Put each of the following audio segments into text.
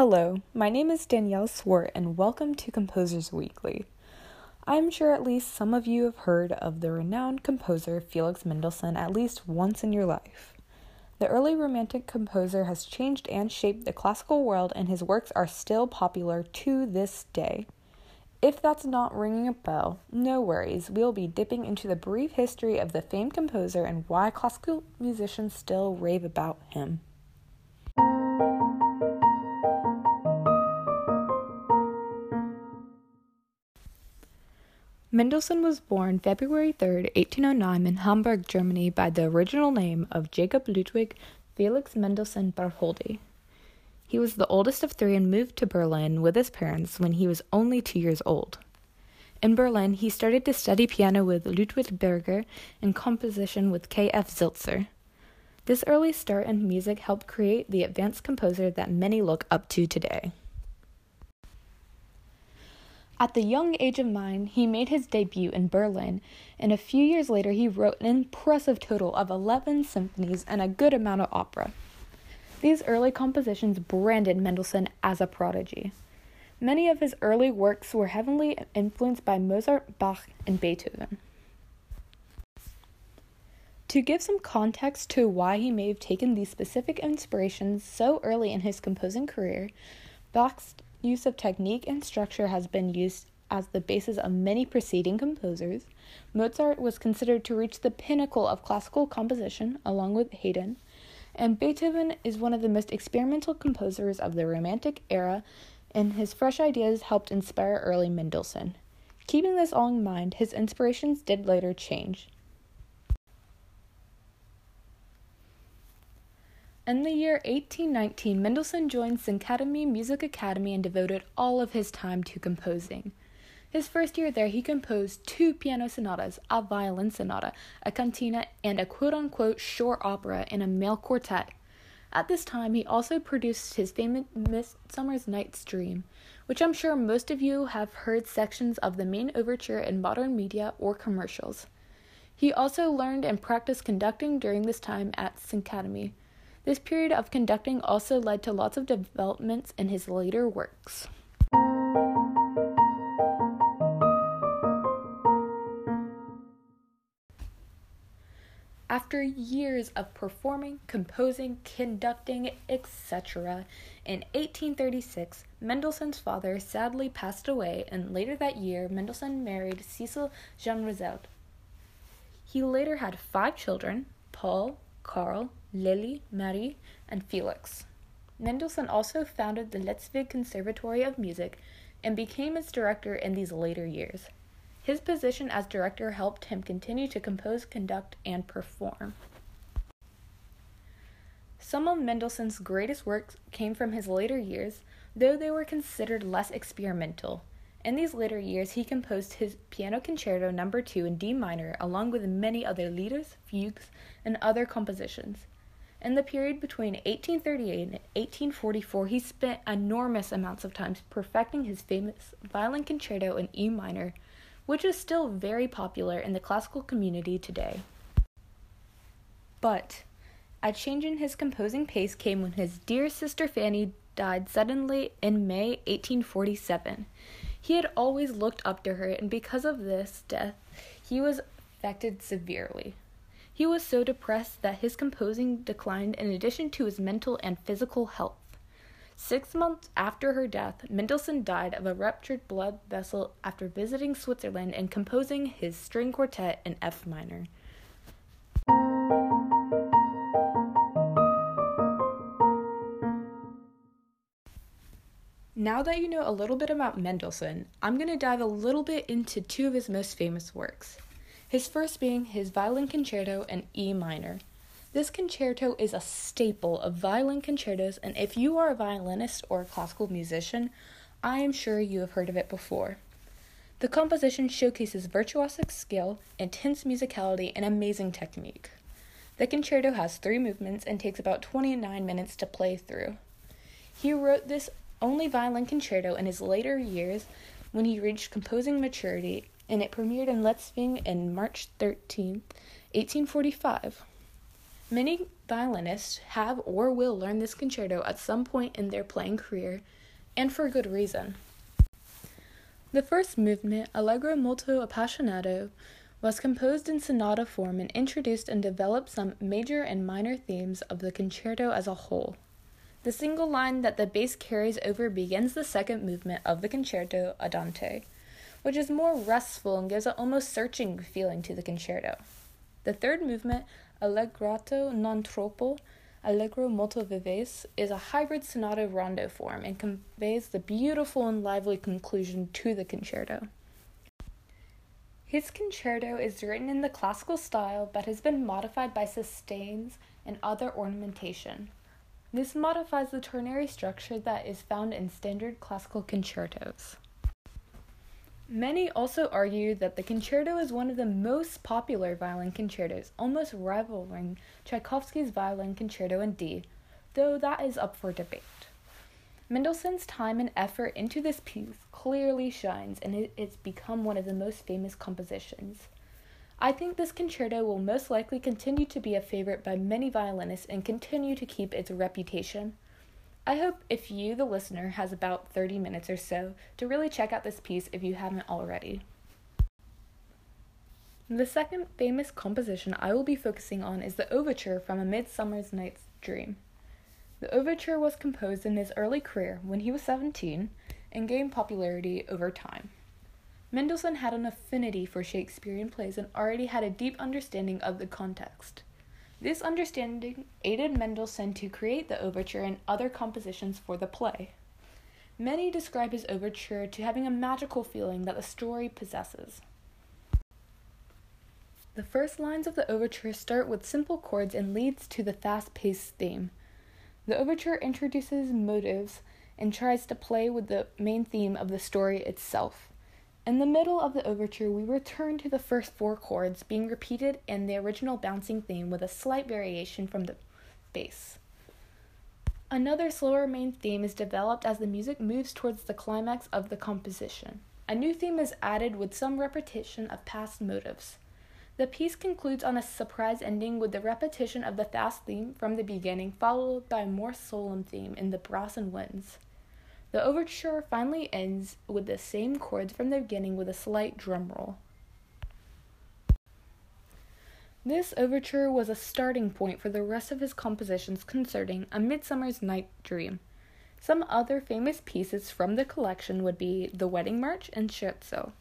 Hello, my name is Danielle Swart, and welcome to Composers Weekly. I'm sure at least some of you have heard of the renowned composer Felix Mendelssohn at least once in your life. The early Romantic composer has changed and shaped the classical world, and his works are still popular to this day. If that's not ringing a bell, no worries. We'll be dipping into the brief history of the famed composer and why classical musicians still rave about him. Mendelssohn was born February 3, 1809, in Hamburg, Germany, by the original name of Jacob Ludwig Felix Mendelssohn Bartholdy. He was the oldest of three and moved to Berlin with his parents when he was only two years old. In Berlin, he started to study piano with Ludwig Berger and composition with K.F. Zelter. This early start in music helped create the advanced composer that many look up to today. At the young age of nine, he made his debut in Berlin, and a few years later, he wrote an impressive total of 11 symphonies and a good amount of opera. These early compositions branded Mendelssohn as a prodigy. Many of his early works were heavily influenced by Mozart, Bach, and Beethoven. To give some context to why he may have taken these specific inspirations so early in his composing career, Bach's use of technique and structure has been used as the basis of many preceding composers. Mozart was considered to reach the pinnacle of classical composition, along with Haydn, and Beethoven is one of the most experimental composers of the Romantic era, and his fresh ideas helped inspire early Mendelssohn. Keeping this all in mind, his inspirations did later change. In the year 1819, Mendelssohn joined Székely Music Academy and devoted all of his time to composing. His first year there, he composed two piano sonatas, a violin sonata, a cantina, and a quote unquote short opera in a male quartet. At this time, he also produced his famous Midsummer's Night's Dream, which I'm sure most of you have heard sections of the main overture in modern media or commercials. He also learned and practiced conducting during this time at Székely. This period of conducting also led to lots of developments in his later works. After years of performing, composing, conducting, etc., in 1836, Mendelssohn's father sadly passed away, and later that year, Mendelssohn married Cecil Jean Rizet. He later had five children Paul, Karl, Lily, Marie, and Felix. Mendelssohn also founded the Leipzig Conservatory of Music and became its director in these later years. His position as director helped him continue to compose, conduct, and perform. Some of Mendelssohn's greatest works came from his later years, though they were considered less experimental. In these later years, he composed his Piano Concerto No. 2 in D minor, along with many other lieders, fugues, and other compositions. In the period between 1838 and 1844, he spent enormous amounts of time perfecting his famous violin concerto in E minor, which is still very popular in the classical community today. But a change in his composing pace came when his dear sister Fanny died suddenly in May 1847. He had always looked up to her, and because of this death, he was affected severely. He was so depressed that his composing declined in addition to his mental and physical health. Six months after her death, Mendelssohn died of a ruptured blood vessel after visiting Switzerland and composing his string quartet in F minor. Now that you know a little bit about Mendelssohn, I'm going to dive a little bit into two of his most famous works his first being his Violin Concerto in E minor. This concerto is a staple of violin concertos, and if you are a violinist or a classical musician, I am sure you have heard of it before. The composition showcases virtuosic skill, intense musicality, and amazing technique. The concerto has three movements and takes about 29 minutes to play through. He wrote this only violin concerto in his later years when he reached composing maturity and it premiered in Leipzig in March 13, 1845. Many violinists have or will learn this concerto at some point in their playing career, and for good reason. The first movement, Allegro molto appassionato, was composed in sonata form and introduced and developed some major and minor themes of the concerto as a whole. The single line that the bass carries over begins the second movement of the concerto Andante, which is more restful and gives an almost searching feeling to the concerto. The third movement, Allegretto non troppo, Allegro molto vivace, is a hybrid sonata rondo form and conveys the beautiful and lively conclusion to the concerto. His concerto is written in the classical style but has been modified by sustains and other ornamentation. This modifies the ternary structure that is found in standard classical concertos. Many also argue that the concerto is one of the most popular violin concertos, almost rivaling Tchaikovsky's Violin Concerto in D, though that is up for debate. Mendelssohn's time and effort into this piece clearly shines, and it's become one of the most famous compositions. I think this concerto will most likely continue to be a favorite by many violinists and continue to keep its reputation. I hope if you, the listener, has about 30 minutes or so to really check out this piece if you haven't already. The second famous composition I will be focusing on is the overture from A Midsummer's Night's Dream. The overture was composed in his early career when he was 17 and gained popularity over time. Mendelssohn had an affinity for Shakespearean plays and already had a deep understanding of the context. This understanding aided Mendelssohn to create the overture and other compositions for the play. Many describe his overture to having a magical feeling that the story possesses. The first lines of the overture start with simple chords and leads to the fast-paced theme. The overture introduces motives and tries to play with the main theme of the story itself. In the middle of the overture, we return to the first four chords being repeated in the original bouncing theme with a slight variation from the bass. Another slower main theme is developed as the music moves towards the climax of the composition. A new theme is added with some repetition of past motives. The piece concludes on a surprise ending with the repetition of the fast theme from the beginning, followed by a more solemn theme in the brass and winds. The overture finally ends with the same chords from the beginning with a slight drum roll. This overture was a starting point for the rest of his compositions concerning A Midsummer's Night Dream. Some other famous pieces from the collection would be The Wedding March and Scherzo.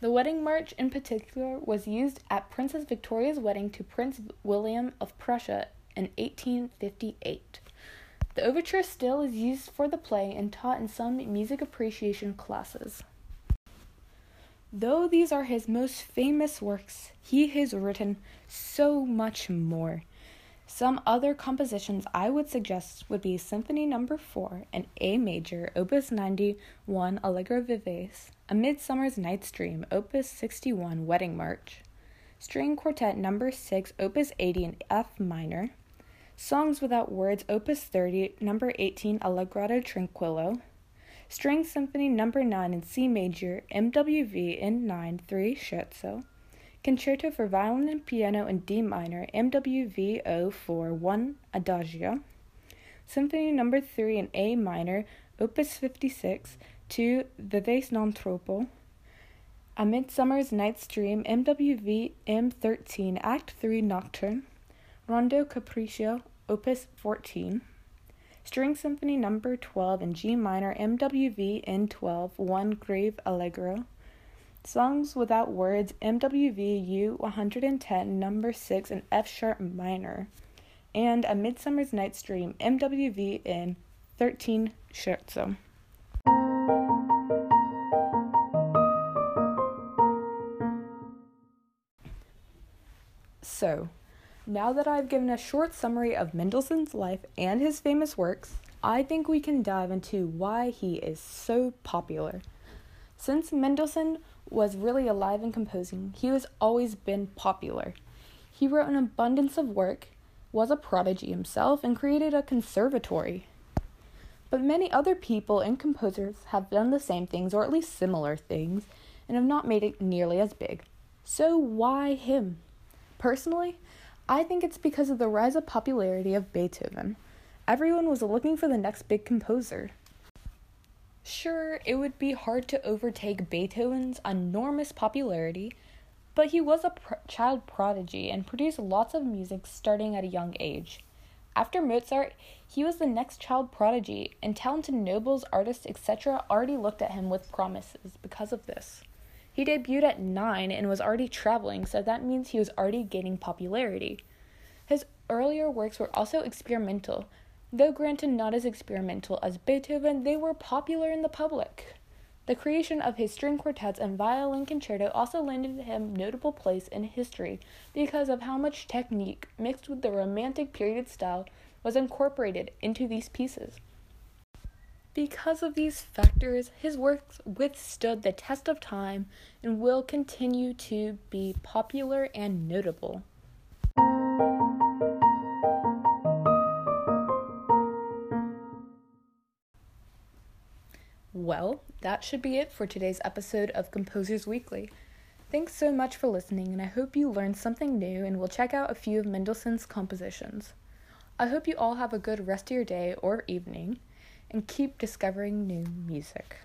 The Wedding March, in particular, was used at Princess Victoria's wedding to Prince William of Prussia in 1858. The overture still is used for the play and taught in some music appreciation classes. Though these are his most famous works, he has written so much more. Some other compositions I would suggest would be Symphony No. 4 in A major, Opus 91, Allegro Vivace, A Midsummer's Night's Dream, Opus 61, Wedding March, String Quartet No. 6, Opus 80 in F minor, Songs Without Words, Opus 30, number 18, Allegretto Tranquillo. String Symphony number 9 in C major, MWV N 9, 3, Scherzo. Concerto for Violin and Piano in D minor, MWV 04, 1, Adagio. Symphony number 3 in A minor, Opus 56, 2, Vivace non troppo. A Midsummer's Night's Dream, MWV M13, Act 3, Nocturne. Rondo Capriccio, Opus 14, String Symphony No. 12 in G minor, MWV N12, 1 Grave Allegro, Songs Without Words, MWV U 110, No. 6 in F sharp minor, and A Midsummer's Night's Dream, MWV in 13 Scherzo. So, now that I've given a short summary of Mendelssohn's life and his famous works, I think we can dive into why he is so popular. Since Mendelssohn was really alive and composing, he has always been popular. He wrote an abundance of work, was a prodigy himself, and created a conservatory. But many other people and composers have done the same things, or at least similar things, and have not made it nearly as big. So why him? Personally, I think it's because of the rise of popularity of Beethoven. Everyone was looking for the next big composer. Sure, it would be hard to overtake Beethoven's enormous popularity, but he was a child prodigy and produced lots of music starting at a young age. After Mozart, he was the next child prodigy, and talented nobles, artists, etc. already looked at him with promises because of this. He debuted at nine and was already traveling, so that means he was already gaining popularity. His earlier works were also experimental, Though granted not as experimental as Beethoven, they were popular in the public. The creation of his string quartets and violin concerto also landed him notable place in history because of how much technique mixed with the romantic period style was incorporated into these pieces. Because of these factors, his works withstood the test of time and will continue to be popular and notable. Well, that should be it for today's episode of Composers Weekly. Thanks so much for listening, and I hope you learned something new and will check out a few of Mendelssohn's compositions. I hope you all have a good rest of your day or evening and keep discovering new music.